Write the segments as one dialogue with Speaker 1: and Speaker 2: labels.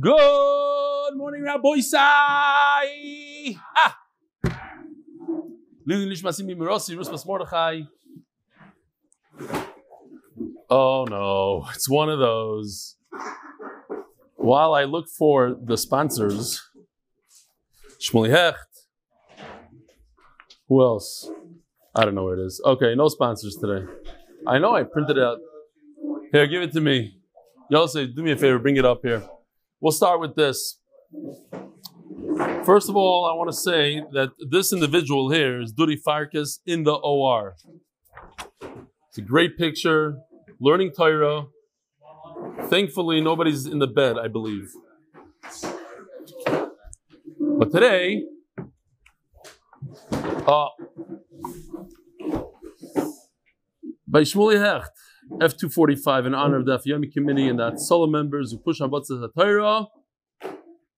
Speaker 1: Good morning, Rabbosai. Ah. Oh no, it's one of those. While I look for the sponsors, Shmuley Hecht. Who else? I don't know where it is. Okay, no sponsors today. I know I printed it out. Here, give it to me. Y'all say, do me a favor, bring it up here. We'll start with this. First of all, I want to say that this individual here is Dudi Farkas in the OR. It's a great picture, learning Torah. Thankfully, nobody's in the bed, I believe. But today, uh, by Shmuley Hecht, F245 in honor of the Afiyami committee and that solo members who push Habatzah Torah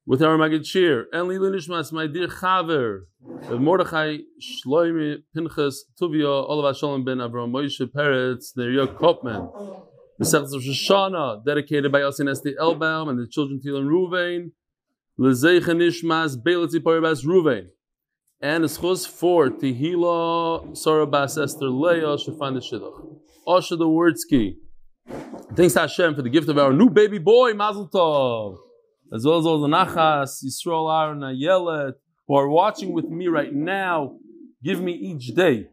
Speaker 1: with our Magid Shir. And Lili Nishmas, my dear Chaver, Mordechai Shloimi Pinchas Tuvia, Olav Shalom ben Avram Moshe Peretz, Neria Kopman. The Sechus of Shoshana, dedicated by Yasin Esti Elbaum and the children Til and Ruvain. Lezeicha Nishmas, Beilitzi Paribas Ruvain. And schus for Tehila, Sorabas Esther Leah, Shafan the Shidduch. Osha the Wordsky. Thanks Hashem for the gift of our new baby boy, Mazel Tov. As well as all the Nachas, Yisrael Aaron, Ayelet, who are watching with me right now, give me each day.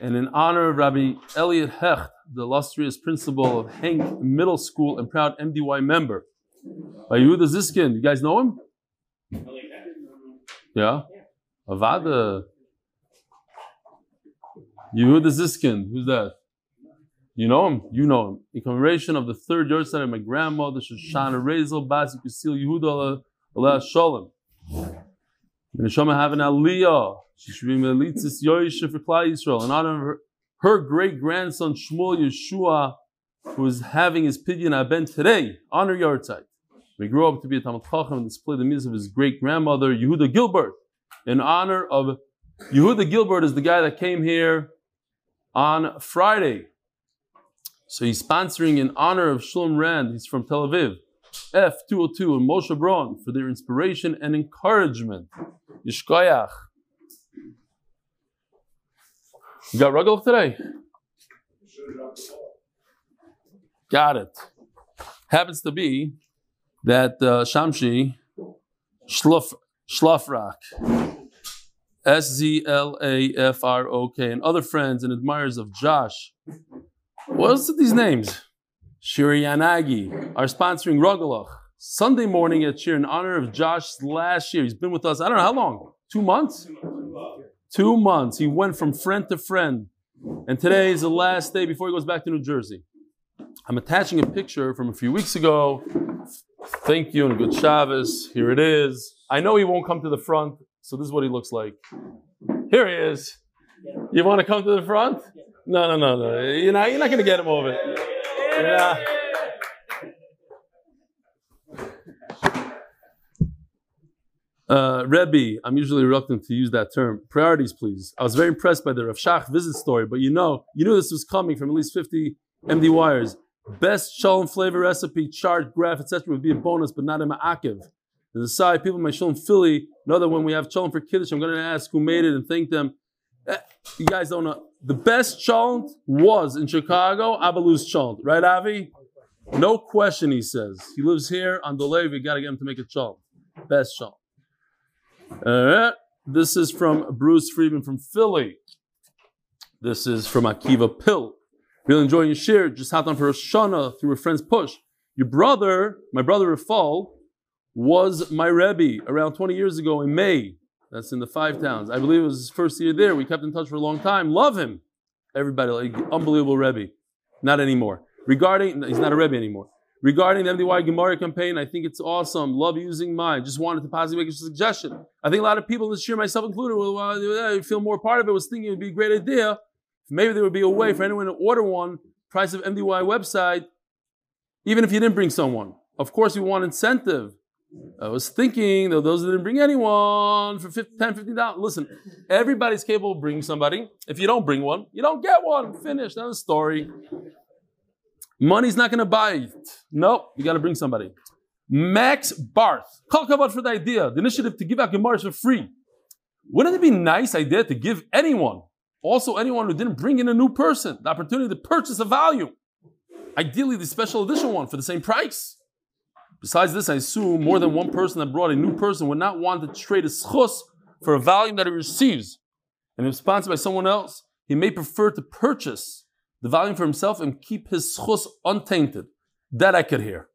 Speaker 1: And in honor of Rabbi Elliot Hecht, the illustrious principal of HANC Middle School and proud MDY member, by Yehuda Ziskin. You guys know him? Yeah? Avada. Yehuda Ziskin. Who's that? You know him? You know him. In commemoration of the third yard of my grandmother, Shoshana Rezel, Basi Kusil Yehuda Allah Shalom. And Neshama have an aliyah. She should be Melitzis Yoisha for Klal Yisrael. In honor of her, her great grandson Shmuel Yeshua, who is having his pidyon aben today on her yard site. We grew up to be a Talmud Chacham and display the music of his great grandmother Yehuda Gilbert. In honor of Yehuda Gilbert is the guy that came here on Friday. So he's sponsoring in honor of Shalom Rand. He's from Tel Aviv. F202 and Moshe Braun for their inspiration and encouragement. Yishkoyach. You got Ruggle today? Got it. Happens to be that uh, Shamshi Shluf, Shlafrak, S Z L A F R O K, and other friends and admirers of Josh. What's these names? Shiri Yanagi are sponsoring Rugalach Sunday morning at Shir in honor of Josh last year. He's been with us, I don't know how long, two months? Two months. He went from friend to friend. And today is the last day before he goes back to New Jersey. I'm attaching a picture from a few weeks ago. Thank you and good Shabbos. Here it is. I know he won't come to the front, so this is what he looks like. Here he is. You want to come to the front? No, no, no, no. You're not, you're not going to get him over. Yeah. Uh, Rebbe, I'm usually reluctant to use that term. Priorities, please. I was very impressed by the Rav Shach visit story, but you know, you knew this was coming from at least 50 MD wires. Best shalom flavor recipe, chart, graph, etc. would be a bonus, but not a ma'akiv. As a side, people in my shalom Philly know that when we have shalom for kiddush, I'm going to ask who made it and thank them. Eh, you guys don't know. The best shalom was in Chicago, Abalu's shalom. Right, Avi? No question, he says. He lives here on Delay. We got to get him to make a shalom. Best shalom. Uh, this is from Bruce Friedman from Philly. This is from Akiva Pill. Really enjoying your share. Just hopped on for a shana through a friend's push. Your brother, my brother Rafal, was my Rebbe around 20 years ago in May. That's in the five towns. I believe it was his first year there. We kept in touch for a long time. Love him. Everybody, like unbelievable Rebbe. Not anymore. Regarding, he's not a Rebbe anymore. Regarding the MDY Gemara campaign, I think it's awesome. Love using mine. Just wanted to possibly make a suggestion. I think a lot of people this year, myself included, will uh, feel more part of it. Was thinking it would be a great idea. Maybe there would be a way for anyone to order one. Price of MDY website, even if you didn't bring someone. Of course, we want incentive. I was thinking that those that didn't bring anyone for 50, 10 $15. Listen, everybody's capable of bringing somebody. If you don't bring one, you don't get one. Finish. That's the story. Money's not going to buy it. Nope, you got to bring somebody. Max Barth. Call Kavod for the idea, the initiative to give out Gemaras for free. Wouldn't it be nice idea to give anyone, also anyone who didn't bring in a new person, the opportunity to purchase a volume? Ideally, the special edition one for the same price. Besides this, I assume more than one person that brought a new person would not want to trade a schus for a volume that he receives. And if sponsored by someone else, he may prefer to purchase the volume for himself and keep his schus untainted. That I could hear.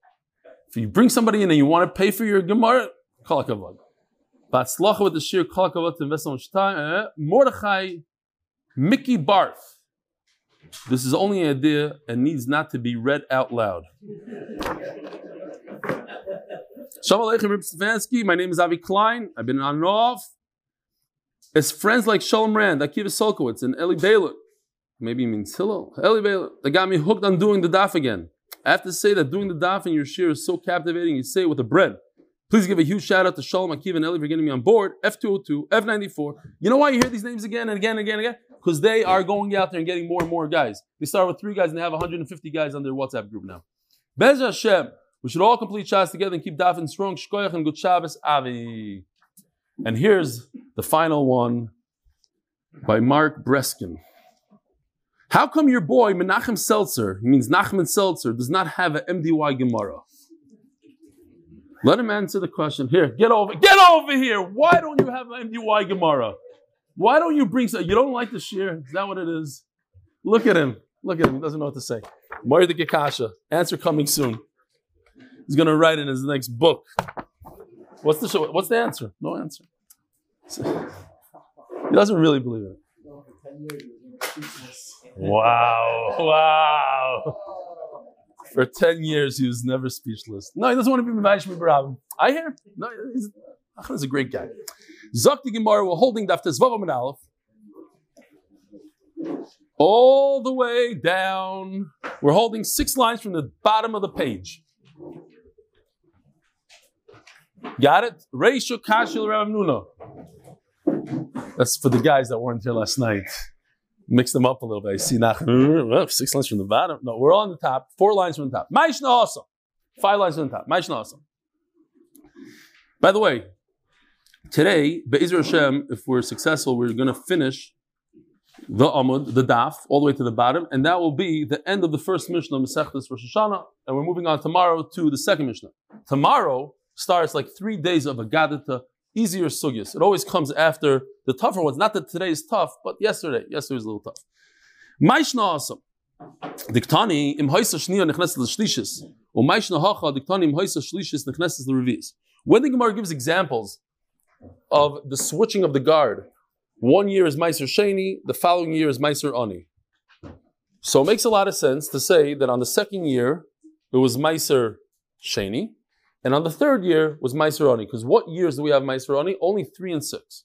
Speaker 1: If you bring somebody in and you want to pay for your Gemara, kavod. Batzlacha with the shir kol kavod to invest on time. Eh? Mordechai Mickey Barth. This is only an idea and needs not to be read out loud. Shalom Aleichem Rib Stefansky. My name is Avi Klein. I've been on and off. It's friends like Shalom Rand, Akiva Solkowitz, and Eli Baylor. Maybe he means Hillel. Eli Baylor. That got me hooked on doing the daf again. I have to say that doing the daf in your shir is so captivating. You say it with a bread. Please give a huge shout out to Shalom Akiva and Eli for getting me on board. F202, F94. You know why you hear these names again and again and again and again? Because they are going out there and getting more and more guys. They start with three guys and they have 150 guys on their WhatsApp group now. Bez Hashem. We should all complete Shas together and keep dafin strong. Shkoyach and good Shabbos Avi. And here's the final one by Mark Breskin. How come your boy Menachem Seltzer, he means Nachman Seltzer, does not have an MDY Gemara? Let him answer the question. Here, get over, get over here. Why don't you have an MDY Gemara? Why don't you bring? You don't like the shear? Is that what it is? Look at him. Look at him. He doesn't know what to say. Moir the Gekasha. Answer coming soon. He's going to write in his next book. What's the show? What's the answer? No answer. He doesn't really believe it. Wow! Wow! For ten years, he was never speechless. No, he doesn't want to be Mavash Mibarabim. I hear. No, he's, he's a great guy. Zakti Gemara, we're holding Daf Tezvav and Aleph. All the way down. We're holding six lines from the bottom of the page. Got it? Reishu Kashil Rav Nuna. That's for the guys that weren't here last night. Mix them up a little bit. I see now mm, six lines from the bottom. No, we're all on the top. Four lines from the top. Maishna awesome. Five lines from the top. Maishna awesome. By the way, today, Be'ezra Hashem, if we're successful, we're going to finish the Amud, the Daf, all the way to the bottom, and that will be the end of the first Mishnah, Masechtas Rosh Hashanah, and we're moving on tomorrow to the second Mishnah. Tomorrow starts like three days of a Gadita, easier sugyas. It always comes after the tougher ones. Not that today is tough, but yesterday, yesterday was a little tough. Maishna awesome. Diktani im hoysa shniya nechnes l'shlishis. Or maishna hacha diktani im hoysa shlishis nechnes l'revis. When the Gemara gives examples of the switching of the guard, one year is Meiser Sheni, the following year is Meiser Ani. So it makes a lot of sense to say that on the second year it was Meiser Sheni, and on the third year was Meiser Ani. Because what years do we have Meiser Ani? Only three and six.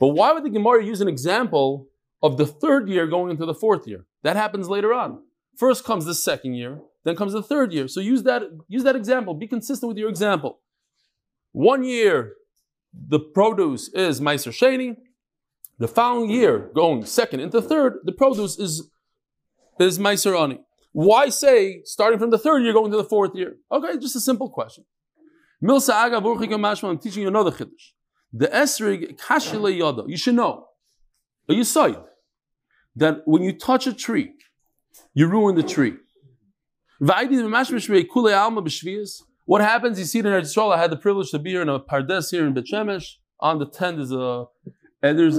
Speaker 1: But why would the Gemara use an example of the third year going into the fourth year? That happens later on. First comes the second year, then comes the third year. So use that, use that example. Be consistent with your example. One year, the produce is Meiser Sheni. The following year, going second into third, the produce is, is Meiser Ani. Why say starting from the third year going to the fourth year? Okay, just a simple question. Milsa Aga I'm teaching you another chiddush. The esrig kashile yada. You should know. Are you sight that when you touch a tree, you ruin the tree. What happens? You see in Eretz I had the privilege to be here in a pardes here in Bet Shemesh. On the tent is a, and there's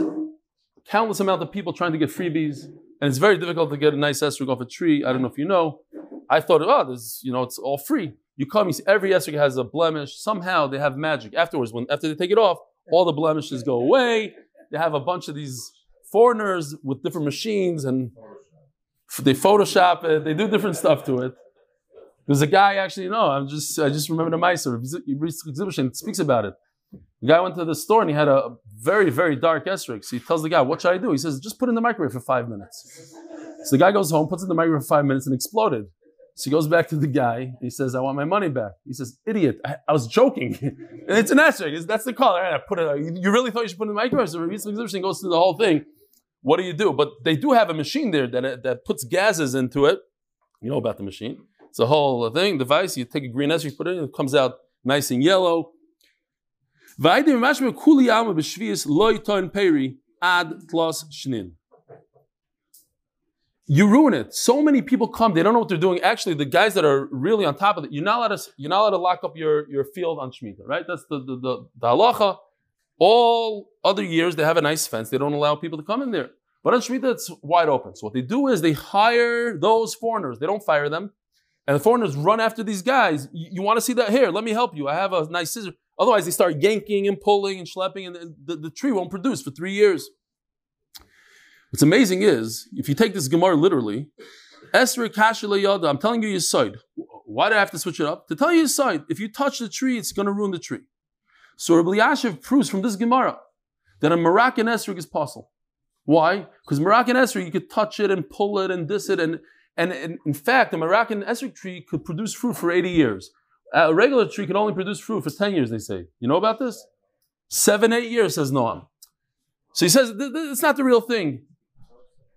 Speaker 1: countless amount of people trying to get freebies, and it's very difficult to get a nice esrog off a tree. I don't know if you know. I thought, oh, this, you know, it's all free. You come, you see every esrog has a blemish. Somehow they have magic. Afterwards, when after they take it off, all the blemishes go away. They have a bunch of these foreigners with different machines and they Photoshop it. They do different stuff to it. There's a guy actually, know, I'm just I just remember the Meiser exhibition speaks about it. The guy went to the store and he had a very, very dark esrog. So he tells the guy, What should I do? He says, Just put it in the microwave for five minutes. So the guy goes home, puts it in the microwave for five minutes and exploded. So he goes back to the guy. He says, I want my money back. He says, Idiot, I, I was joking. it's an esrog. That's the call. I put it, you really thought you should put it in the microwave? So the exhibition goes through the whole thing. What do you do? But they do have a machine there that, that puts gases into it. You know about the machine It's a whole thing, device. You take a green esrog, put it in, it comes out nice and yellow. Vaydim kuli alma b'shvius peri ad tlos shnin. You ruin it. So many people come, they don't know what they're doing. Actually, the guys that are really on top of it, you're not allowed to, you're not allowed to lock up your, your field on Shemitah, right? That's the, the, the, the halacha. All other years, they have a nice fence. They don't allow people to come in there. But on Shemitah, it's wide open. So what they do is they hire those foreigners. They don't fire them. And the foreigners run after these guys. You, you want to see that Here, Let me help you. I have a nice scissor. Otherwise, they start yanking and pulling and schlepping, and the, the tree won't produce for three years. What's amazing is, if you take this Gemara literally, Esri Kashila Yada, I'm telling you your side. Why do I have to switch it up? To tell you your side, if you touch the tree, it's going to ruin the tree. So Rabbi Yashiv proves from this Gemara that a Moroccan Esrig is possible. Why? Because Moroccan Esrig, you could touch it and pull it and this it, and, and, and in fact, a Moroccan Esrig tree could produce fruit for 80 years. A regular tree can only produce fruit for 10 years, they say. You know about this? Seven, eight years, says Noam. So he says, it's not the real thing.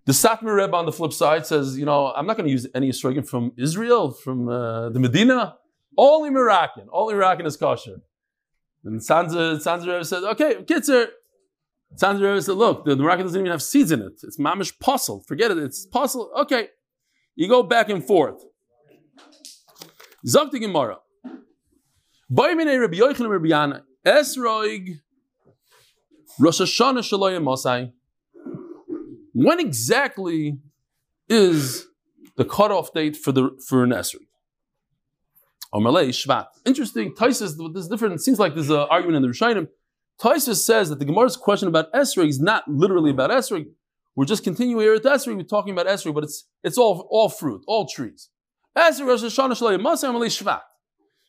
Speaker 1: The Satmar Rebbe on the flip side says, you know, I'm not going to use any esrogim from Israel, from uh, the Medina. Only Moroccan. Only Moroccan is kosher. And Sanza, Sanza Rebbe said, okay, Kitzer. Sanza Rebbe said, look, the, the Moroccan doesn't even have seeds in it. It's mamish puzzle. Forget it. It's puzzle. Okay. You go back and forth. Zokti Gemara. Boimine Rabbi Yochanan Rabbi Yanai. Esroig. Rosh Hashanah Shaloyim Mosai. When exactly is the cutoff date for the for an esrog? Omerlei Shvat. Interesting. Tosafos, this is different. It seems like there's an argument in the Rishonim. Tosafos says that the Gemara's question about esrog is not literally about esrog. We're just continuing here at esrog. We're talking about esrog, but it's it's all all fruit, all trees. Esrog Rosh Hashanah Shalei Masay Omerlei Shvat.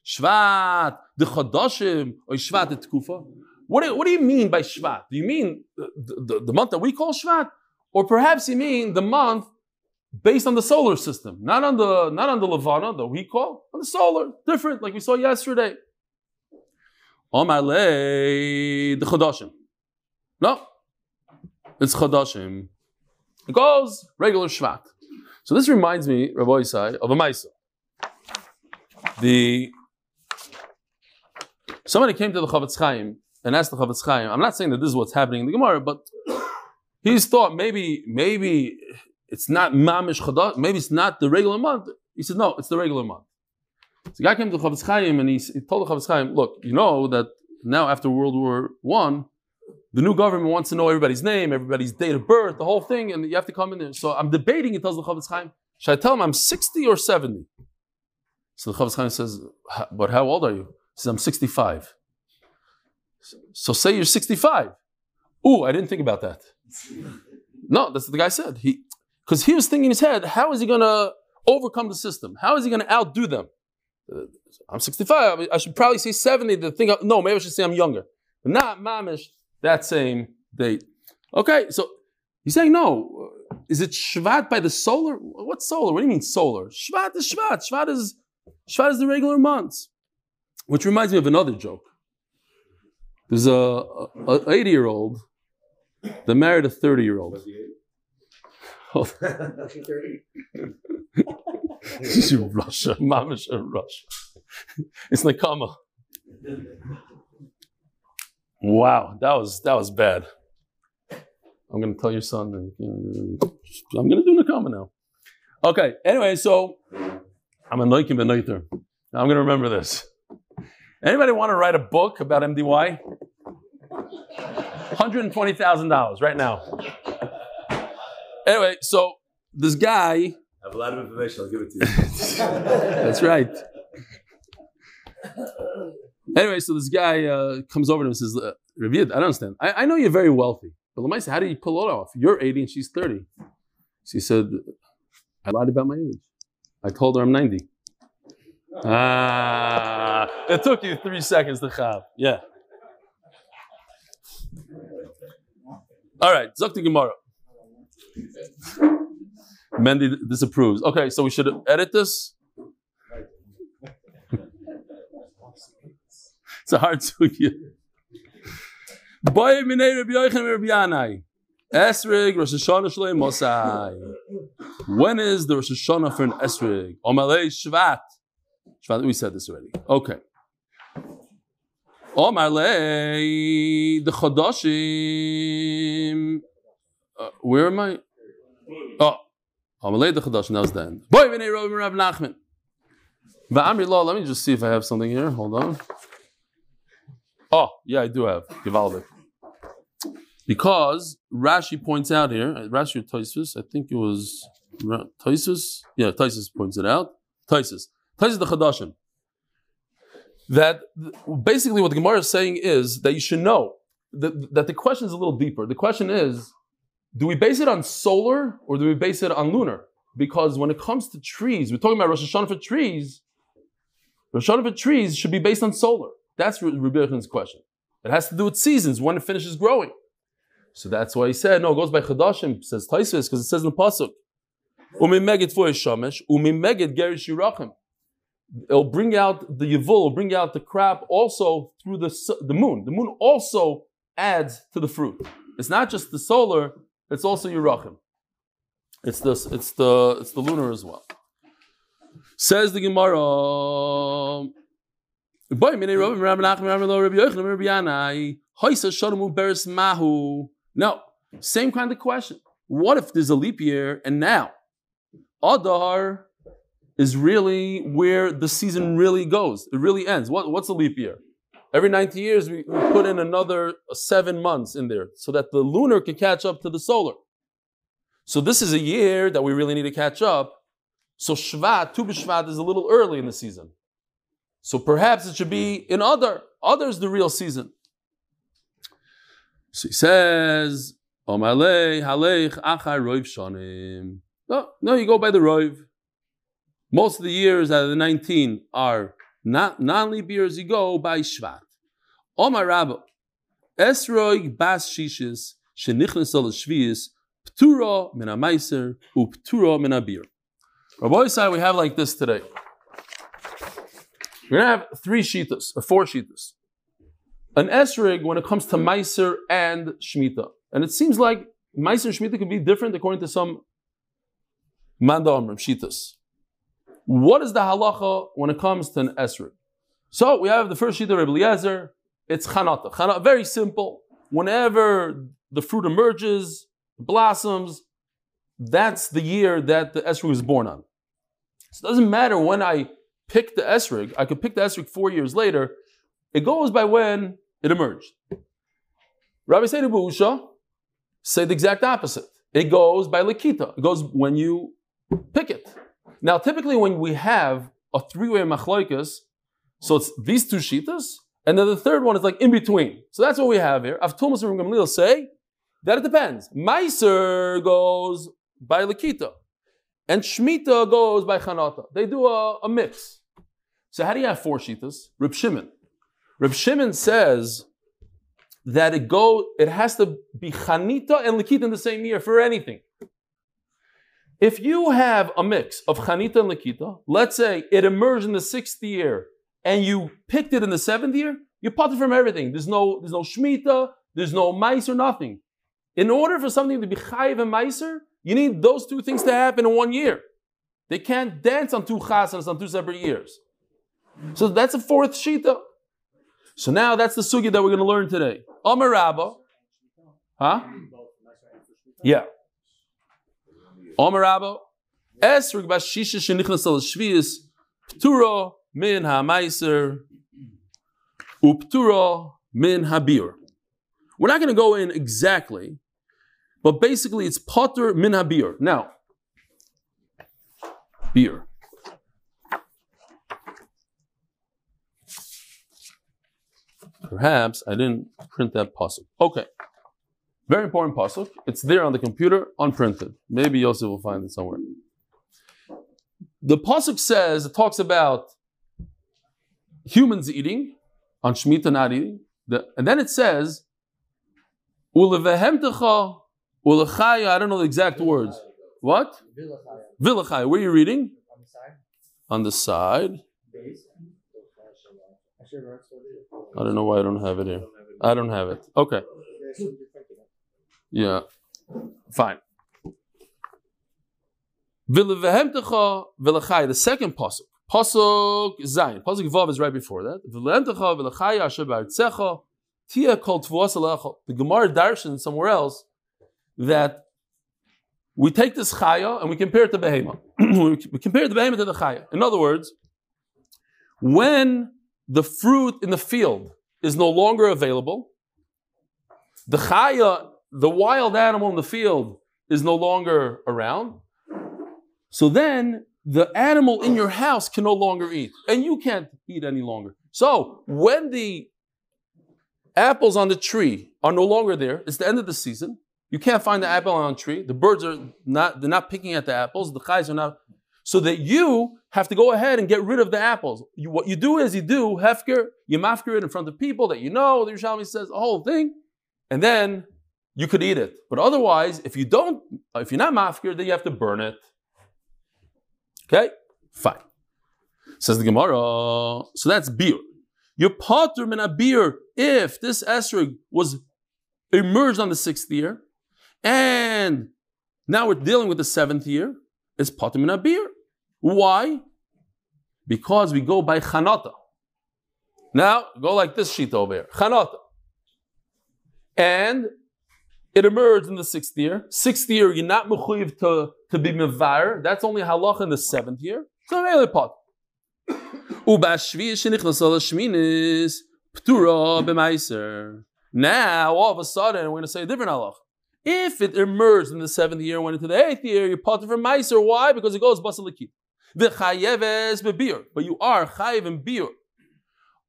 Speaker 1: Shvat the Chodashim or Shvat the Tkufa. What do, what do you mean by Shvat? Do you mean the, the, the month that we call Shvat? Or perhaps you mean the month based on the solar system, not on the not on the Levana that we call, on the solar, different, like we saw yesterday. Omalei the Chodashim. No, it's Chodashim. It goes regular Shvat. So this reminds me, Rabbosai, of a Maisa. The somebody came to the Chofetz Chaim and asked the Chofetz Chaim. I'm not saying that this is what's happening in the Gemara, but He's thought maybe maybe it's not mamish chadash, maybe it's not the regular month. He said no, it's the regular month. So the guy came to Chofetz Chaim and he, he told the Chofetz Chaim, look, you know that now after World War One, the new government wants to know everybody's name, everybody's date of birth, the whole thing, and you have to come in there. So I'm debating. He tells the Chofetz Chaim, should I tell him I'm 60 or 70? So the Chofetz Chaim says, but how old are you? Says, I'm 65. So say you're 65. Ooh, I didn't think about that. No, that's what the guy said. He because he was thinking in his head, how is he going to overcome the system? How is he going to outdo them? Uh, I'm 65. I should probably say 70 to think, of, no, maybe I should say I'm younger. But not mamish that same date. Okay, so he's saying no. Is it Shvat by the solar? What solar? What do you mean solar? Shvat is Shvat. Shvat is Shvat is the regular months. Which reminds me of another joke. There's a, a 80 year old that married a 30 year old. Russia, mamish Russia. It's Nakama. Wow, that was that was bad. I'm gonna tell your son. I'm gonna do Nakama now. Okay. Anyway, so I'm a noikim benoiter. I'm gonna remember this. Anybody want to write a book about MDY? $120,000 right now. Anyway, so this guy. I
Speaker 2: have a lot of information. I'll give it to you.
Speaker 1: That's right. Anyway, so this guy uh, comes over to him and says, uh, Ravid, I don't understand. I, I know you're very wealthy, but Lamaisa, how do you pull it off? You're 80 and she's 30. She said, I lied about my age. I told her I'm 90. Ah, it took you three seconds to chab. Yeah. All right, Zakti Gemara. Mendy disapproves. Okay, so we should edit this. it's a hard sugya. Boy minei Rabbi Yochanan Rabbi Yanai. Esrig Rosh Hashanah Shalei Mosai. When is the Rosh Hashanah for an Esrig? Omalei Shvat. We said this already. Okay. Oh, my Omalei the Chodashim. Uh, where am I? Oh, my Omalei the Chodashim. That was the end. Boy, v'nei Rav Rav Nachman. Va'amri. Let me just see if I have something here. Hold on. Oh, yeah, I do have. Givaldik. Because Rashi points out here, uh, Rashi or I think it was Tosafos. Yeah, Tosafos points it out. Tosafos. Tosafos the Chadashim. That basically what the Gemara is saying is that you should know that, that the question is a little deeper. The question is, do we base it on solar or do we base it on lunar? Because when it comes to trees, we're talking about Rosh Hashanah for trees. Rosh Hashanah for trees should be based on solar. That's Rabbi Yochanan's question. It has to do with seasons, when it finishes growing. So that's why he said, no, it goes by Chadashim, says Tosafos, because it says in the Pasuk, Umimeged for Shamesh, Umimeged Gerish Yirachim. It'll bring out the Yavul, will bring out the crop also through the, the moon. The moon also adds to the fruit. It's not just the solar, it's also Yirachim. It's the, it's the, it's the lunar as well. Says the Gemara. No, same kind of question. What if there's a leap year and now Adar is really where the season really goes? It really ends. What, what's a leap year? Every 90 years, we, we put in another seven months in there so that the lunar can catch up to the solar. So this is a year that we really need to catch up. So Shvat, Tu B'Shvat is a little early in the season. So perhaps it should be in other. Other is the real season. So he says, Omalei halech achar roiv shanim. No, no, you go by the roiv. Most of the years out of the 19 are not non-leap years, you go by Shvat. Omar Rabba, Esroig bas shishis, shenichnes al shvius, ptura min ha-meiser, u ptura min ha-bir. Rabbi side we have like this today. We're gonna have three shitas, or four shitas. An esrig when it comes to Meiser and Shemitah. And it seems like Meiser and Shemitah can be different according to some Manda Amram shitas. What is the halacha when it comes to an esrog? So we have the first shita of Eliezer. It's chanata. Chanata, very simple. Whenever the fruit emerges, blossoms, that's the year that the esrog was born on. So it doesn't matter when I pick the esrog. I could pick the esrog four years later. It goes by when it emerged. Rabbi Seder Busha said the exact opposite. It goes by Lakita. It goes when you pick it. Now, typically, when we have a three-way machloikas, so it's these two shitas, and then the third one is like in between. So that's what we have here. Avtumas and Gamliel say that it depends. Meiser goes by Lakita, and Shmita goes by Chanata. They do a, a mix. So how do you have four shitas? Reb Shimon. Reb Shimon says that it go, it has to be Chanita and Lakita in the same year for anything. If you have a mix of Chanita and Lakita, let's say it emerged in the sixth year and you picked it in the seventh year, you pot it from everything. There's no, there's no Shemitah, there's no mice or nothing. In order for something to be Chayiv and Meiser, you need those two things to happen in one year. They can't dance on two chasanas on two separate years. So that's a fourth shita. So now that's the sugi that we're going to learn today. Amar Rabba. Huh? Yeah. Amar Rabba. Esrig bas shisha shenichnas al shvius ptura min ha-meiser uptura min habir. We're not going to go in exactly, but basically it's potter min habir. Now, beer. Perhaps I didn't print that pasuk. Okay. Very important pasuk. It's there on the computer, unprinted. Maybe Yosef will find it somewhere. The pasuk says, it talks about humans eating, on Shemitah not eating. The, and then it says, Ulevehemtecha, ulechaya, I don't know the exact words. What? Vilachaya. Where are you reading? On the side. I don't know why I don't have it here. I don't have it. Okay. Yeah. Fine. The second pasuk. Pasuk Zayin. Pasuk Vav is right before that. Tia alecha. The Gemara darshan somewhere else that we take this chaya and we compare it to behema. we compare the behema to the chaya. In other words, when the fruit in the field is no longer available, the chaya, the wild animal in the field, is no longer around. So then the animal in your house can no longer eat, and you can't eat any longer. So when the apples on the tree are no longer there, it's the end of the season. You can't find the apple on the tree. The birds are not, they're not picking at the apples. The chais are not. So that you have to go ahead and get rid of the apples. You, what you do is you do hefker, you mafker it in front of people that you know. The Yerushalmi says the whole thing, and then you could eat it. But otherwise, if you don't, if you're not mafker, then you have to burn it. Okay, fine. Says the Gemara. So that's beer. Your potter min a beer if this esrog was emerged on the sixth year, and now we're dealing with the seventh year. It's potter min a beer. Why? Because we go by chanata. Now go like this sheet over here, chanata, and it emerged in the sixth year. Sixth year, you're not mechuyev to, to be mevar. That's only halach in the seventh year. So really pot. Now, all of a sudden, we're going to say a different halach. If it emerged in the seventh year, went into the eighth year, you're potter for meiser. Why? Because it goes basaliki. V'chayeves bebir, but you are chayev and bir.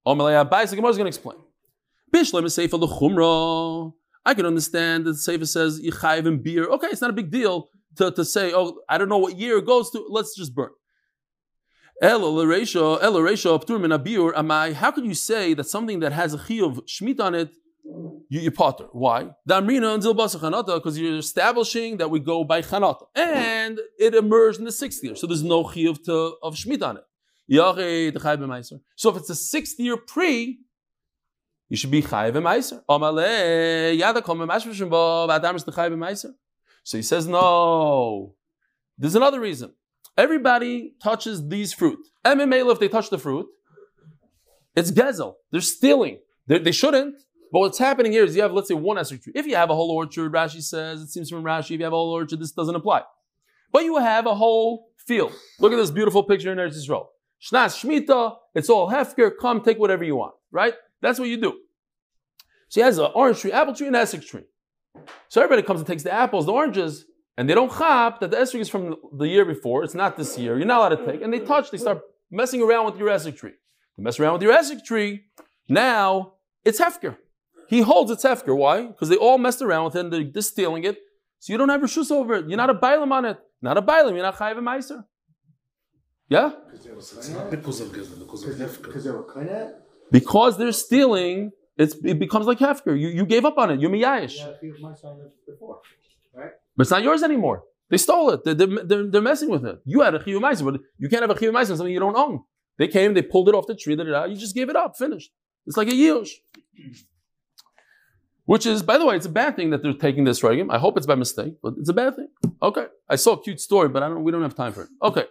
Speaker 1: Omelei Abayis, the Gemara is going to explain. Bishlam is seifa l'chumra. I can understand that the Sefer says Yichayev and beer. Okay, it's not a big deal to, to say, oh, I don't know what year it goes to. Let's just burn. How can you say that something that has a chi of shmit on it, you, you potter? Why? Because you're establishing that we go by chanata, and it emerged in the sixth year, so there's no chi of, of shmit on it. So if it's a sixth year pre, you should be chayiv and meiser. Amale yada kol. So he says no. There's another reason. Everybody touches these fruit. MMA, if they touch the fruit, it's gezel. They're stealing. They're, they should not But what's happening here is you have, let's say, one esrog tree. If you have a whole orchard, Rashi says, it seems from Rashi, if you have a whole orchard, this doesn't apply. But you have a whole field. Look at this beautiful picture in Eretz Yisrael. Shnas Shmita, it's all hefker, come take whatever you want, right? That's what you do. So he has an orange tree, apple tree, and esrog tree. So everybody comes and takes the apples, the oranges, and they don't chop that the esrog is from the year before. It's not this year. You're not allowed to take. And they touch, they start messing around with your esrog tree. They mess around with your esrog tree. Now it's hefker. He holds it's hefker. Why? Because they all messed around with it and they're just stealing it. So you don't have a shus over it. You're not a bailam on it. Not a bailam. You're not chayiv meiser. Yeah?
Speaker 2: Because of because of.
Speaker 1: Because they're stealing, it's, it becomes like hefker. You, you gave up on it. You're miyayish. But it's not yours anymore. They stole it. They're, they're, they're messing with it. You had a chiyuv but you can't have a chiyuv on something you don't own. They came, they pulled it off the tree, da, da, da, you just gave it up, finished. It's like a yush. Which is, by the way, it's a bad thing that they're taking this regim. I hope it's by mistake, but it's a bad thing. Okay. I saw a cute story, but I don't we don't have time for it. Okay.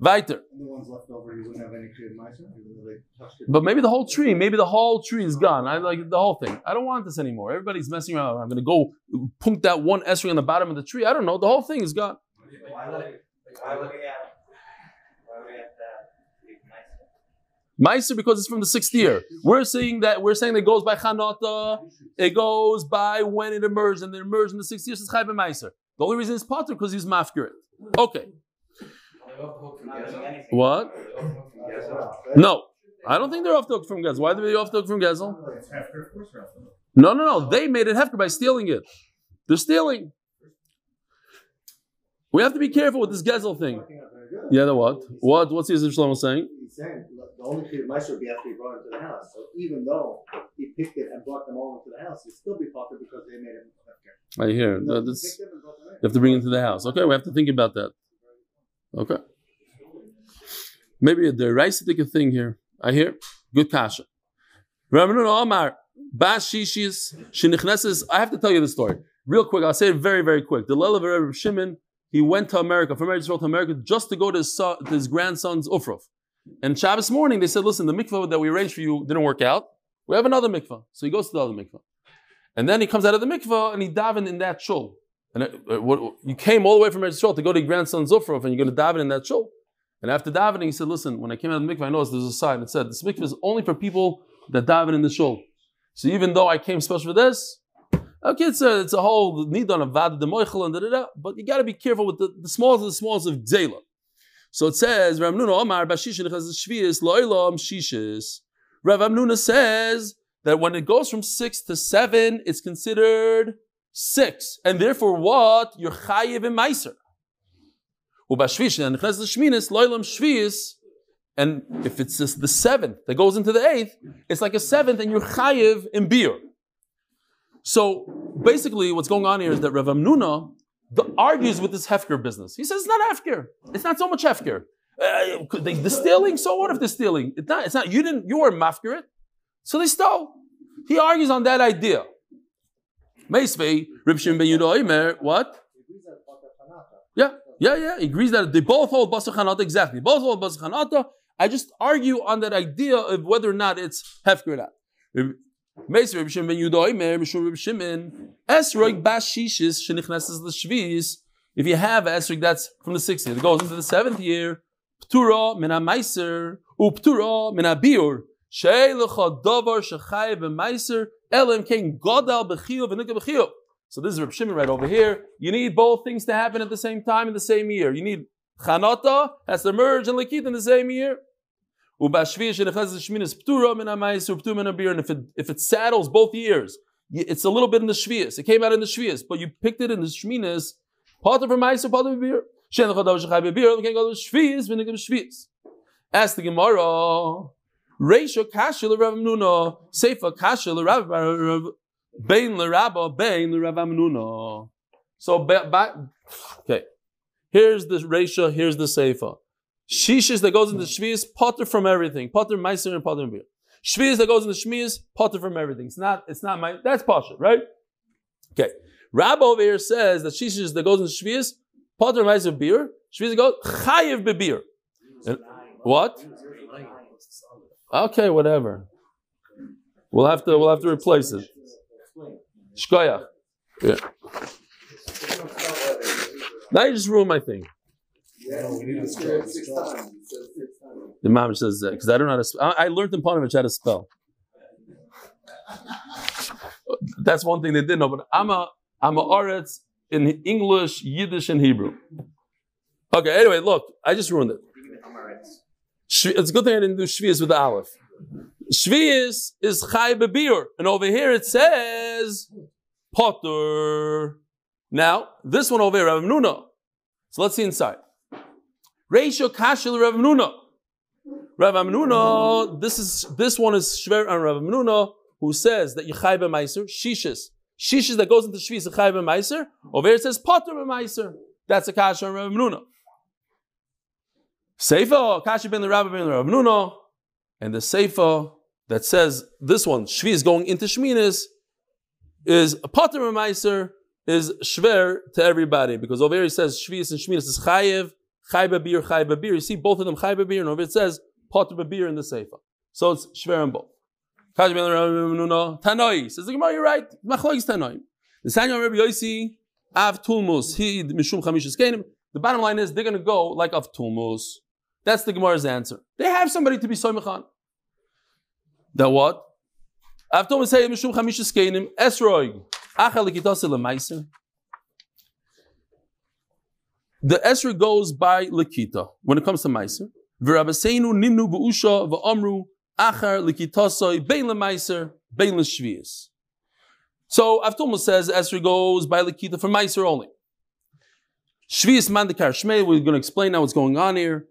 Speaker 1: Weiter.
Speaker 3: The ones left over, he wouldn't have any creative mice, even though they touched it.
Speaker 1: But maybe the whole tree, maybe the whole tree is gone. I like the whole thing. I don't want this anymore. Everybody's messing around. I'm going to go punk that one esrog on the bottom of the tree. I don't know. The whole thing is gone.
Speaker 4: Why would it? Why would? Why would we have that? Big.
Speaker 1: Meiser because it's from the sixth year. We're saying that we're saying that it goes by Chanata. It goes by when it emerged, and it emerged in the sixth year. So it's Chayv Meiser. The only reason it's Potter because he's mafkirit. Okay. What? No, I don't think they're off the hook from Gezel. Why are they off the hook from Gezel?
Speaker 3: It's hefker, of course, they're off the hook.
Speaker 1: No, no, no. They made it hefker by stealing it. They're stealing. We have to be careful with this Gezel thing.
Speaker 3: Fucking up very good.
Speaker 1: Yeah, the what? What? What's Yisrael Shlomo saying?
Speaker 3: He's saying the only creative mice would be after he brought it to the house. So even though he picked it and brought them all into the house, he'd still be potter because they made him hefker.
Speaker 1: I hear. No, that's-
Speaker 3: picked them and brought them in.
Speaker 1: you have to bring it to the house. Okay, we have to think about that. Okay. Maybe a derisitic thing here. I hear. Good kasha. Rabbi Omar, Bas Shishis, Shinichneses. I have to tell you the story. Real quick, I'll say it very, very quick. The Lelav Reb Shimon, he went to America, from Eretz to America, just to go to his, son, to his grandson's Ufrov. And Shabbos morning, they said, listen, the mikvah that we arranged for you didn't work out. We have another mikvah. So he goes to the other mikvah. And then he comes out of the mikvah and he davened in that shul. And it, it, what, you came all the way from Eretz to go to your grandson Ufrov and you're going to daven in that shul. And after davening, he said, listen, when I came out of the mikvah, I noticed there's a sign. that said, this mikvah is only for people that daven in the shul. So even though I came special for this, Okay, it's a, it's a whole need on a vad the and da da da, but you got to be careful with the, the smallest of the smallest of gzela. So it says, Rav Nuna. Rav Amnuna says that when it goes from six to seven, it's considered six, and therefore what you're chayiv in meiser. And Shvius. And if it's just the seventh that goes into the eighth, it's like a seventh, and you're chayiv in beer. So basically, what's going on here is that Rav Amnuna argues with this Hefker business. He says it's not Hefker. It's not so much Hefker. Uh, they, the stealing, so what if they're stealing? It's not, it's not, you didn't, you weren't mafkir So they stole. He argues on that idea. Meisvei, Rib Shimon ben Yehuda what? Yeah, yeah, yeah. He agrees that they both hold Basar Chanata, exactly. Both hold Basar Chanata. I just argue on that idea of whether or not it's Hefker or not. Meis Reb Shimon ben Yehuda Omer, Mishum Reb Shimon, Esrog Bashishis Shenichnesses L'Shviz. If you have Esrog, that's from the 60th. It goes into the seventh year. Ptura min meiser uptura min biur. Sheilecha davar shechai b'meiser elim king godal b'chiyuv v'nika b'chiyuv. So this is Reb Shimon right over here. You need both things to happen at the same time in the same year. You need chanata has to merge and likit in the same year. And if it, if it saddles both years, it's a little bit in the Shvias. It came out in the Shvias, but you picked it in the Shminas. Part of Meiser, part of Beer. Ask the Gemara. Reisha Kashil Rav Nuna. Seifa Kashil Rav Bain Rabba Bain Rav Amnuna. So, back, okay. Here's the Reisha, here's the Seifa. Shishis that goes into Shvius, potter from everything. Potter, Meiser, and potter beer. Shvius that goes into Shmius, potter from everything. It's not, it's not my, that's Pasha, right? Okay. Rabbi over here says that Shishis that goes into Shvius, potter, Meiser, beer. Shvius goes, Chayiv be beer. What? Okay, whatever. We'll have to, we'll have to replace it. Shkoyach. Yeah. Now you just ruined my thing. The mom says that because I don't know how to. I, I learned in Panovich how to spell. That's one thing they didn't know. But I'm a I'm a Oretz in English, Yiddish, and Hebrew. Okay. Anyway, look, I just ruined it. It's a good thing I didn't do Shvius with the Aleph. Shvius is Chai Bebir, and over here it says Potter. Now this one over here, Rav Nuna. So let's see inside. Ratio Kashil Rav Nuna. Rav Amnuna, this is this one is Shver on Rav Amnuna, who says that Yechai Meiser, Shishis. Shishis that goes into Shvis Yechai Meiser. Over here it says Potter Meiser. That's a Kasha on Rav Amnuna. Seifa, Kasha ben the Rabbi ben Rav Amnuna, and the Seifa that says this one, Shvi is going into Shminis, is a Potter Meiser, is Shver to everybody. Because over here it says Shvis and Shminis is Chayev, Chai Babir, Chai Babir. You see both of them Chai Babir, and over it says Potter Babir in the Sefer. So it's Shver and both. Kashi ben the Rabbi Nuno, Tanoi says the Gemara, you're right. Machlokes Tanoi. The Sanya Rabbi Yosi Av Tulmus He Mishum Chamishus Kenim. The bottom line is they're going to go like Av Tulmus. That's the Gemara's answer. They have somebody to be Soimechan. That what? Av Tulmus He Mishum Chamishus Kenim Esroig Achal Likitose Lemaiser. The Esra goes by Lakita when it comes to Meiser. V'Rabbaseinu ninu b'usha v'amru achar likitasoi bein lemeiser bein l'shvius. So Avtulma says Esra goes by Lakita for Meiser only. Shvius mandikar shmei. We're going to explain now what's going on here.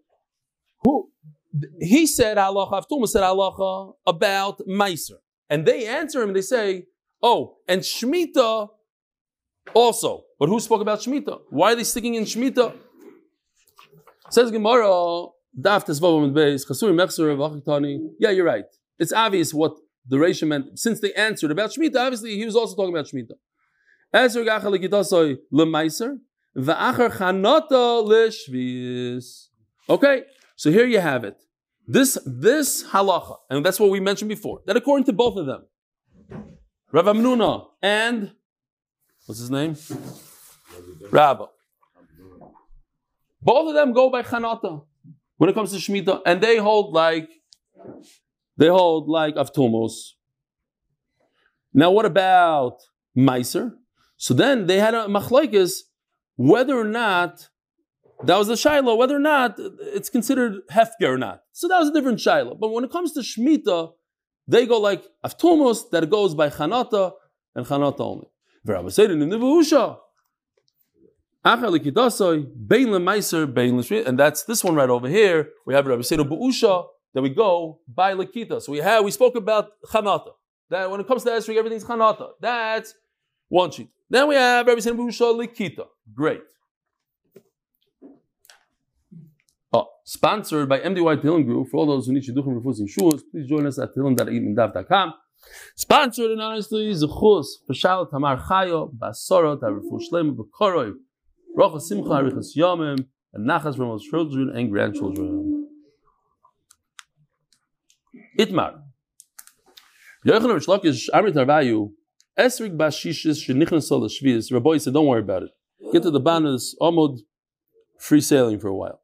Speaker 1: Who he said halacha. Avtulma said halacha about Meiser, and they answer him and they say, "Oh, and Shmita also." But who spoke about Shemitah? Why are they sticking in Shemitah? Says Gemara, Daf Tesvavim Beis, Chasuri Mechser of Yeah, you're right. It's obvious what the Reisha meant. Since they answered about Shemitah, obviously he was also talking about Shemitah. Okay, so here you have it. This this halacha, and that's what we mentioned before. That according to both of them, Rav Amnuna and what's his name, Rabba. Both of them go by chanata when it comes to shmita, and they hold like they hold like avtumos. Now, what about meiser? So then they had a machlokes whether or not that was the shiloh, whether or not it's considered hefker or not. So that was a different shiloh. But when it comes to shmita, they go like avtumos that goes by chanata and chanata only. And that's this one right over here. We have Rabbi Seder Bu'usha that we go by Lakita. So we have we spoke about Chanata. That when it comes to Esrig, everything's Chanata. That's one sheet. Then we have Rabbi Seder Bu'usha Lakita. Great. Oh, sponsored by MDY Tehillim Group. For all those who need Shidduchim Rufus and Shuas, please join us at tehillim.eatmandav.com. Sponsored and honestly, Zechus, Pashal Tamar Chayo, Basorot, Arifu Shlem, Bekoroy, Bracha Simcha Arichas Yomim, and Nachas from all children and grandchildren. Itmar. Yochanan Rish Lakish Amrit Arvayu, Esrik Bashishis Shenichnas Sol Shvius. Rabbi said, don't worry about it. Get to the Banas, Omod, free sailing for a while.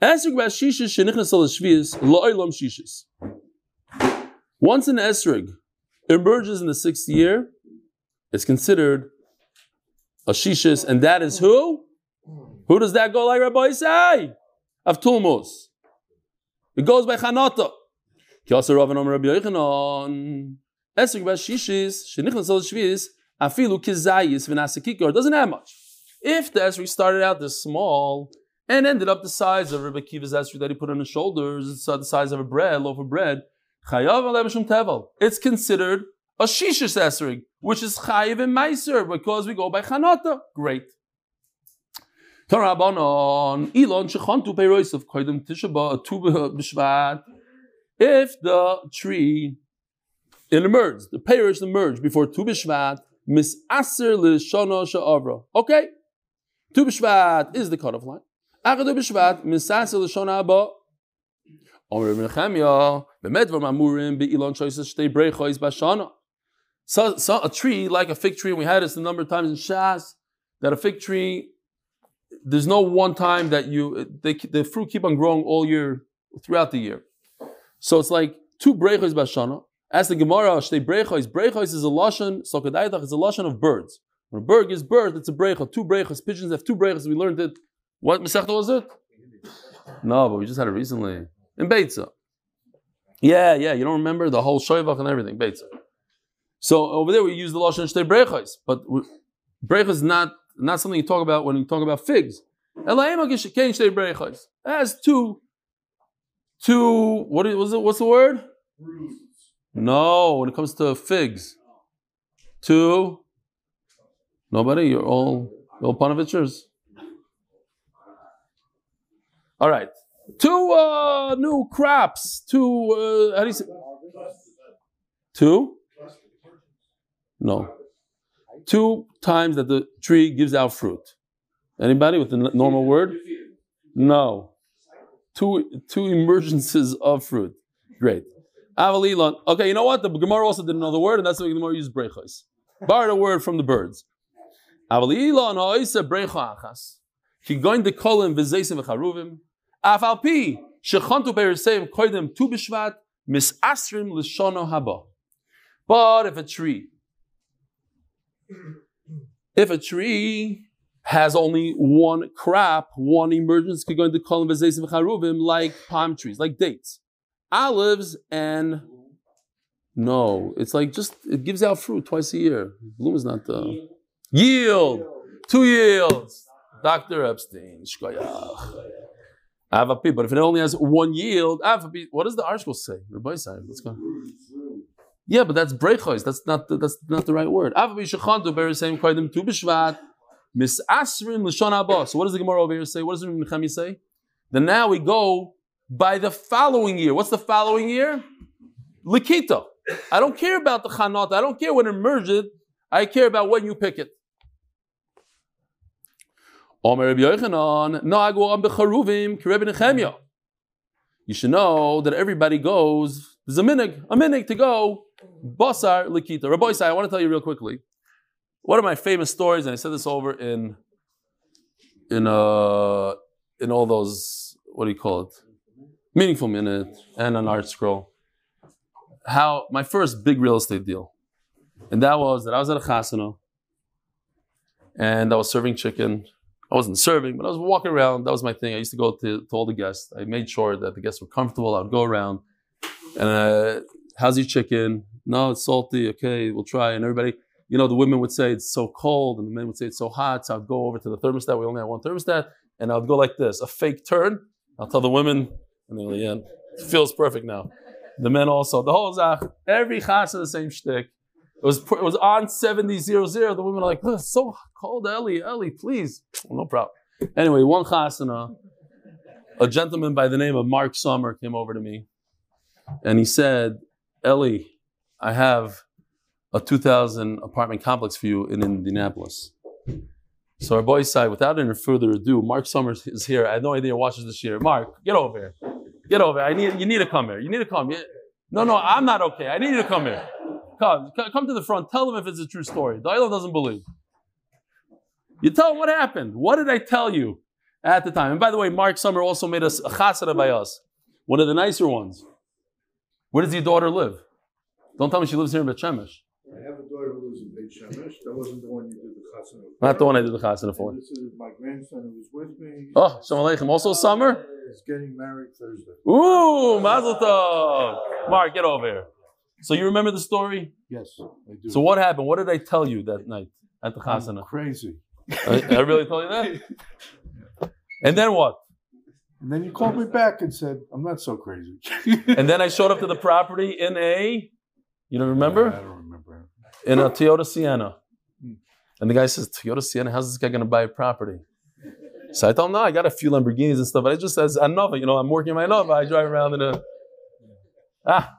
Speaker 1: Esrik Bashishis Shenichnas Sol Shvius, Lo'olam Shishis. Once an Esrig emerges in the sixth year, it's considered a shishis, and that is who? Who does that go like Rabbi say? Of Tulmos. It goes by Chanata. Kyosar Rav Nom Rabbi Yochanan. Esrik bas shishis, shenichnas al shvis, afilu kizayis v'nasekikor. It doesn't have much. If the Esrik started out this small and ended up the size of Rabbi Kiva's Esrik that he put on his shoulders, it's the size of a bread, loaf of bread, it's considered a shishis esrig, which is chayiv and meiser because we go by chanata. Great. If the tree it emerged, the parish emerged before Tu B'Shvat, mis aser l'shana sha'avra. Okay, Tu B'Shvat is the cutoff line. Haba. Omer Nechemya, b'medvar mamurim be'ilon choices shtei brechois b'shana. So, so a tree like a fig tree, and we had this a number of times in Shas, that a fig tree, there's no one time that you they, the fruit keep on growing all year throughout the year. So it's like two brechos bashana. As the Gemara, shtei brechos, brechos is a lashon, sokadaitach is a lashon of birds. When a bird gives birth, it's a brecha. Two brechos, pigeons have two brechos. We learned it. What Masechta was it? No, but we just had it recently in Beitza. Yeah, yeah, you don't remember the whole shoyvach and everything, Beitza. So over there we use the lashon shtei brechos, but brechos is not not something you talk about when you talk about figs. It has two, two. What was it? What's the word? No, when it comes to figs, two. Nobody. You're all all Panovichers. All right, two uh, new crops. Two. Uh, how do you say? Two. No. Two times that the tree gives out fruit. Anybody with the normal word? No. Two two emergences of fruit. Great. Avalilon. Okay, you know what? The Gemara also didn't know the word, and that's why the Gemara used brechos. Borrowed a word from the birds. Avalilon ha'isa brecha achas. Ki going to call him v'zeisim v'charuvim. Shechantu koidem tu b'shvat mis asrim l'shono haba. But if a tree if a tree has only one crop, one emergence could go into kolim v'zeisim charuvim like palm trees, like dates, olives, and no, it's like just it gives out fruit twice a year. Bloom is not the yield, two yields. Doctor Epstein, shkoyach. Avapi, but if it only has one yield, avapi. What does the article say? Let's go. Yeah, but that's brechos. That's not the, that's not the right word. So what does the Gemara over here say? What does the Nechemi say? Then now we go by the following year. What's the following year? Likita. I don't care about the chanot. I don't care when it emerged. I care about when you pick it. Omer Rabbi Yochanan, Na'agu am becharuvim kirebi Nechemia. You should know that everybody goes, there's a minig, a minig to go, basar likita. Rabbi I want to tell you real quickly. One of my famous stories, and I said this over in in uh in all those what do you call it? Meaningful minute and an art scroll. How my first big real estate deal. And that was that I was at a chasana and I was serving chicken I wasn't serving, but I was walking around. That was my thing. I used to go to, to all the guests. I made sure that the guests were comfortable. I would go around and uh, how's your chicken? No, it's salty. Okay, we'll try. And everybody, you know, the women would say it's so cold, and the men would say it's so hot. So I'd go over to the thermostat. We only had one thermostat, and I would go like this, a fake turn. I'll tell the women, and they're like, feels perfect now. The men also, the whole zach, every chasa the same shtick. It was it was on 70 0 0. The women are like, so cold, Ellie, Ellie, please. Well, no problem. Anyway, one chasana, a gentleman by the name of Mark Sommer came over to me and he said, Ellie, I have a 2,000 apartment complex for you in Indianapolis. So our boy said, without any further ado, Mark Summers is here. I have no idea watches this year. Mark, get over here. Get over here. I need, you need to come here. You need to come. here. No, no, I'm not okay. I need you to come here. Come, come to the front. Tell them if it's a true story. The island doesn't believe. You tell them what happened. What did I tell you at the time? And by the way, Mark Summer also made us a chasana by us, one of the nicer ones. Where does your daughter live? Don't tell me she lives here in Bet Shemesh.
Speaker 2: I have a daughter who lives in Beit Shemesh. That wasn't the one you did the chasana for.
Speaker 1: Not the one I did the chasana for.
Speaker 2: This is my grandson who was with me.
Speaker 1: Oh, Shalom Aleichem. Also summer?
Speaker 2: He's getting married Thursday.
Speaker 1: Ooh, Mazel Tov. Mark, get over here. So you remember the story?
Speaker 2: Yes, I do.
Speaker 1: So what happened? What did I tell you that night at the
Speaker 2: I'm
Speaker 1: chasana?
Speaker 2: crazy.
Speaker 1: I, I really told you that? And then what?
Speaker 2: And then you called me back and said, I'm not so crazy.
Speaker 1: And then I showed up to the property in a, you don't remember?
Speaker 2: I don't remember.
Speaker 1: In a Toyota Sienna.
Speaker 2: Hmm.
Speaker 1: And the guy says, Toyota Sienna, how's this guy going to buy a property? So I told him, no, I got a few Lamborghinis and stuff, but I just as a Nova, you know, I'm working my Nova, I drive around in a, ah,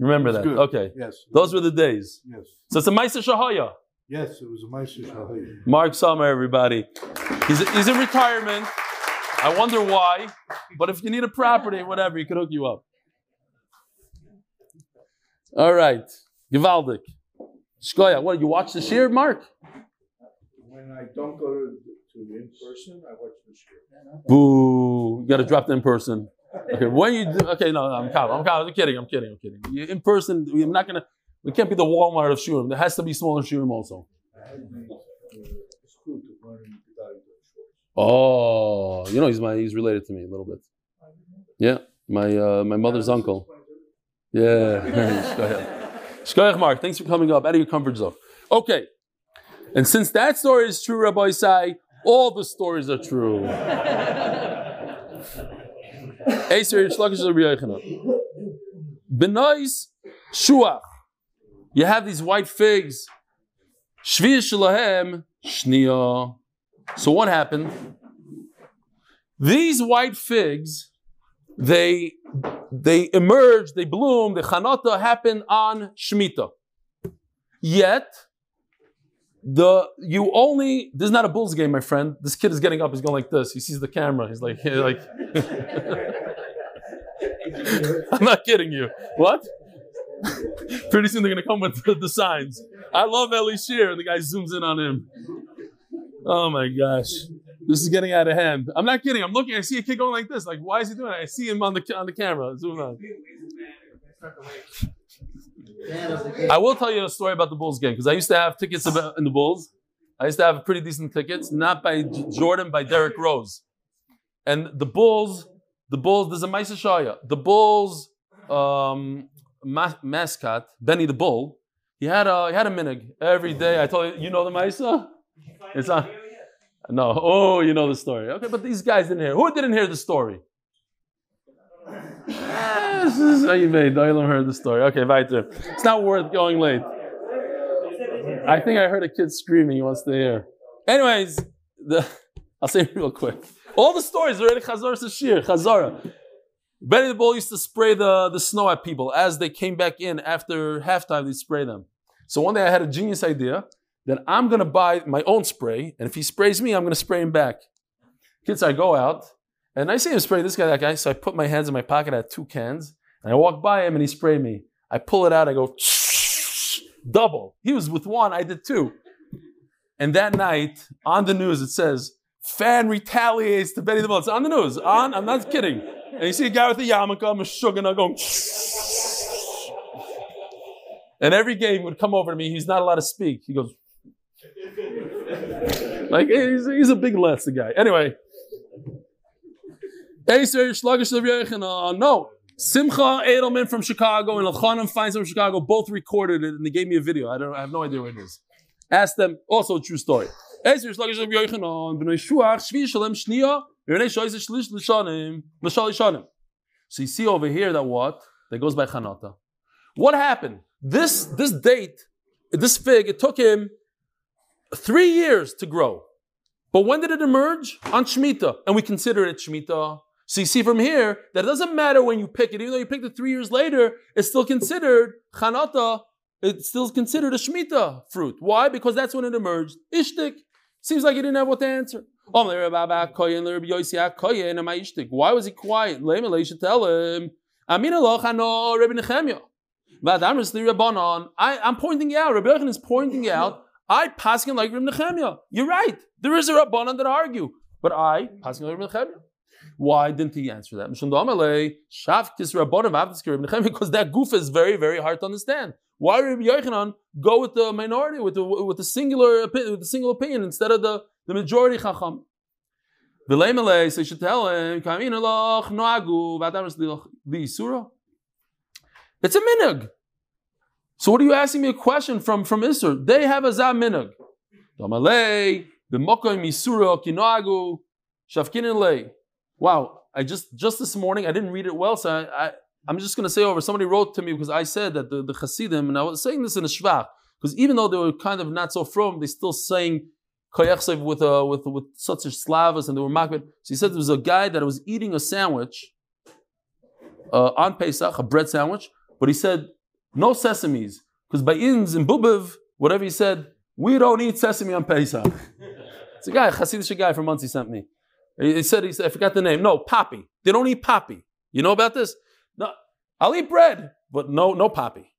Speaker 1: you remember that?
Speaker 2: Good.
Speaker 1: Okay.
Speaker 2: Yes.
Speaker 1: Those were the days.
Speaker 2: Yes.
Speaker 1: So it's a Maisa Shahaya.
Speaker 2: Yes, it was a Meister Shahaya.
Speaker 1: Mark Summer, everybody. He's, he's in retirement. I wonder why. But if you need a property, whatever, he could hook you up. All right. Givaldik. Shkoya, what, you watch the shear, Mark?
Speaker 2: When I don't go to, to in person, I watch the show.
Speaker 1: Boo. You got to drop the in person. Okay, when you do, okay, no, no I'm. I'm. I'm kidding. I'm kidding. I'm kidding. In person, we're not to, we can't be the Walmart of Shurim. There has to be smaller Shurim also. Oh, you know, he's my, he's related to me a little bit. Yeah, my, uh, my mother's uncle. Yeah. Shkoyach Mark, thanks for coming up out of your comfort zone. Okay. And since that story is true, Rabbosai, all the stories are true. Aser Shlakish Rabbi Yochanan. Benois Shuach. You have these white figs. Shvir Shalahem Shnia. So what happened? These white figs, they they emerge, they bloom, the chanata happen on Shemitah. Yet, the you only this is not a Bulls game, my friend. This kid is getting up, he's going like this. He sees the camera, he's like, like I'm not kidding you. What? Pretty soon they're gonna come with the, signs. I love Eli Shear, and the guy zooms in on him. Oh my gosh. This is getting out of hand. I'm not kidding. I'm looking. I see a kid going like this. Like, why is he doing it? I see him on the on the camera. Zoom on. I will tell you a story about the Bulls game because I used to have tickets in the Bulls. I used to have pretty decent tickets, not by Jordan, by Derrick Rose. And the Bulls, the Bulls, there's a Maisa Shaya. The Bulls um, ma- mascot, Benny the Bull, he had a he had a minig every day. I told you, you know the Maisa? It's on. No. Oh, you know the story. Okay, but these guys didn't hear. Who didn't hear the story? This is how you made. Doilam heard the story. Okay, weiter. It's not worth going late. I think I heard a kid screaming. He wants to hear. Anyways, the, I'll say it real quick. All the stories are already Chazor Sashir, Chazara. Benny the Bull used to spray the, the snow at people as they came back in after halftime. They spray them. So one day I had a genius idea that I'm gonna buy my own spray, and if he sprays me, I'm gonna spray him back. Kids, I go out and I see him spray this guy, that guy. So I put my hands in my pocket. I had two cans, and I walk by him, and he sprayed me. I pull it out. I go double. He was with one. I did two. And that night on the news, it says fan retaliates to Benny the Bull. It's on the news. On. I'm not kidding. And you see a guy with a yarmulke, I'm a shugana going. And every game would come over to me. He's not allowed to speak. He goes, like he's, he's a big lesson guy. Anyway, Uh, no. Simcha Edelman from Chicago and Elchanan Feinstein from Chicago both recorded it and they gave me a video. I don't. I have no idea what it is. Ask them. Also a true story. Uh, so you see over here that what? That goes by Chanata. What happened? This this date, this fig, it took him three years to grow. But when did it emerge? On Shemitah. And we consider it Shemitah. So you see from here that it doesn't matter when you pick it, even though you picked it three years later, it's still considered Chanata, it's still considered a Shemitah fruit. Why? Because that's when it emerged. Ishtik. Seems like he didn't have what to answer. Why was he quiet? Let should tell him. I, I'm pointing out, Rabbi Yochanan is pointing out I passing like Reb Nechemia. You're right. There is a Rabbanon that argue. But I passing like Reb Nechemia. Why didn't he answer that? Because that goof is very, very hard to understand. Why Rabbi Yochanan go with the minority, with the with the singular with the single opinion instead of the, the majority chacham? So you should tell him, It's a minug. So what are you asking me a question from, from Isser? They have a Zah Minag. Wow, I just just this morning I didn't read it well, so I, I I'm just going to say over. Somebody wrote to me because I said that the, the Hasidim, and I was saying this in a shvach, because even though they were kind of not so from, they still saying koyachsev with a with with such slavas, and they were makbet. So he said there was a guy that was eating a sandwich uh, on Pesach, a bread sandwich, but he said no sesames. Because by Ins and Bubiv, whatever he said, we don't eat sesame on Pesach. it's a guy, a Hasidic guy from months he sent me. He said, he said, I forgot the name. No, poppy. They don't eat poppy. You know about this? No, I'll eat bread, but no, no poppy.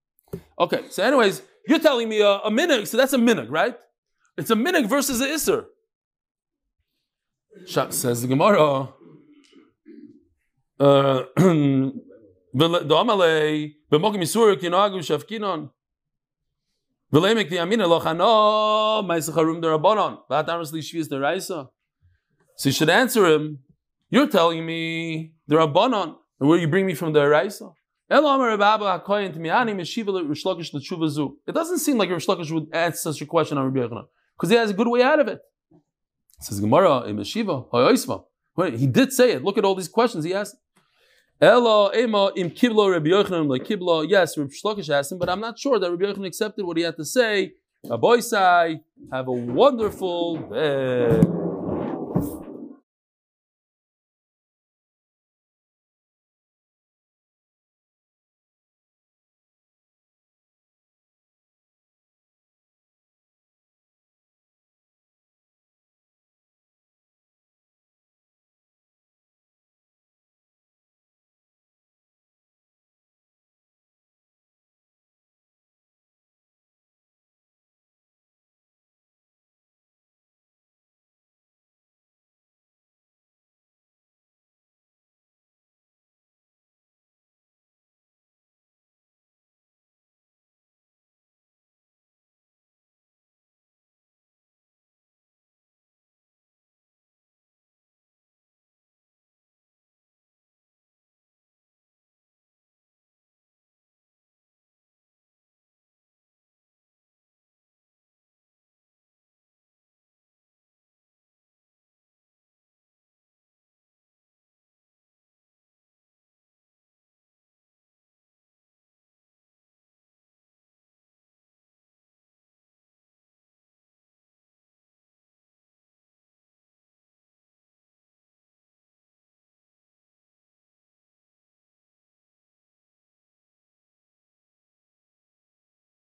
Speaker 1: Okay, so anyways, you're telling me a, a minig, so that's a minig, right? It's a minig versus a isser. Says the Gemara. Uh, So you should answer him, you're telling me the Rabbanon, and where you bring me from the Araisa. It doesn't seem like Rish Lakish would answer such a question on Rabbi Yochanan, because he has a good way out of it. It says Gemara, he did say it. Look at all these questions he asked. Im kiblo Rabbi kiblo. Yes, Rabbi Shlokish asked him, but I'm not sure that Rabbi Yochanan accepted what he had to say. Aboisai, have a wonderful day.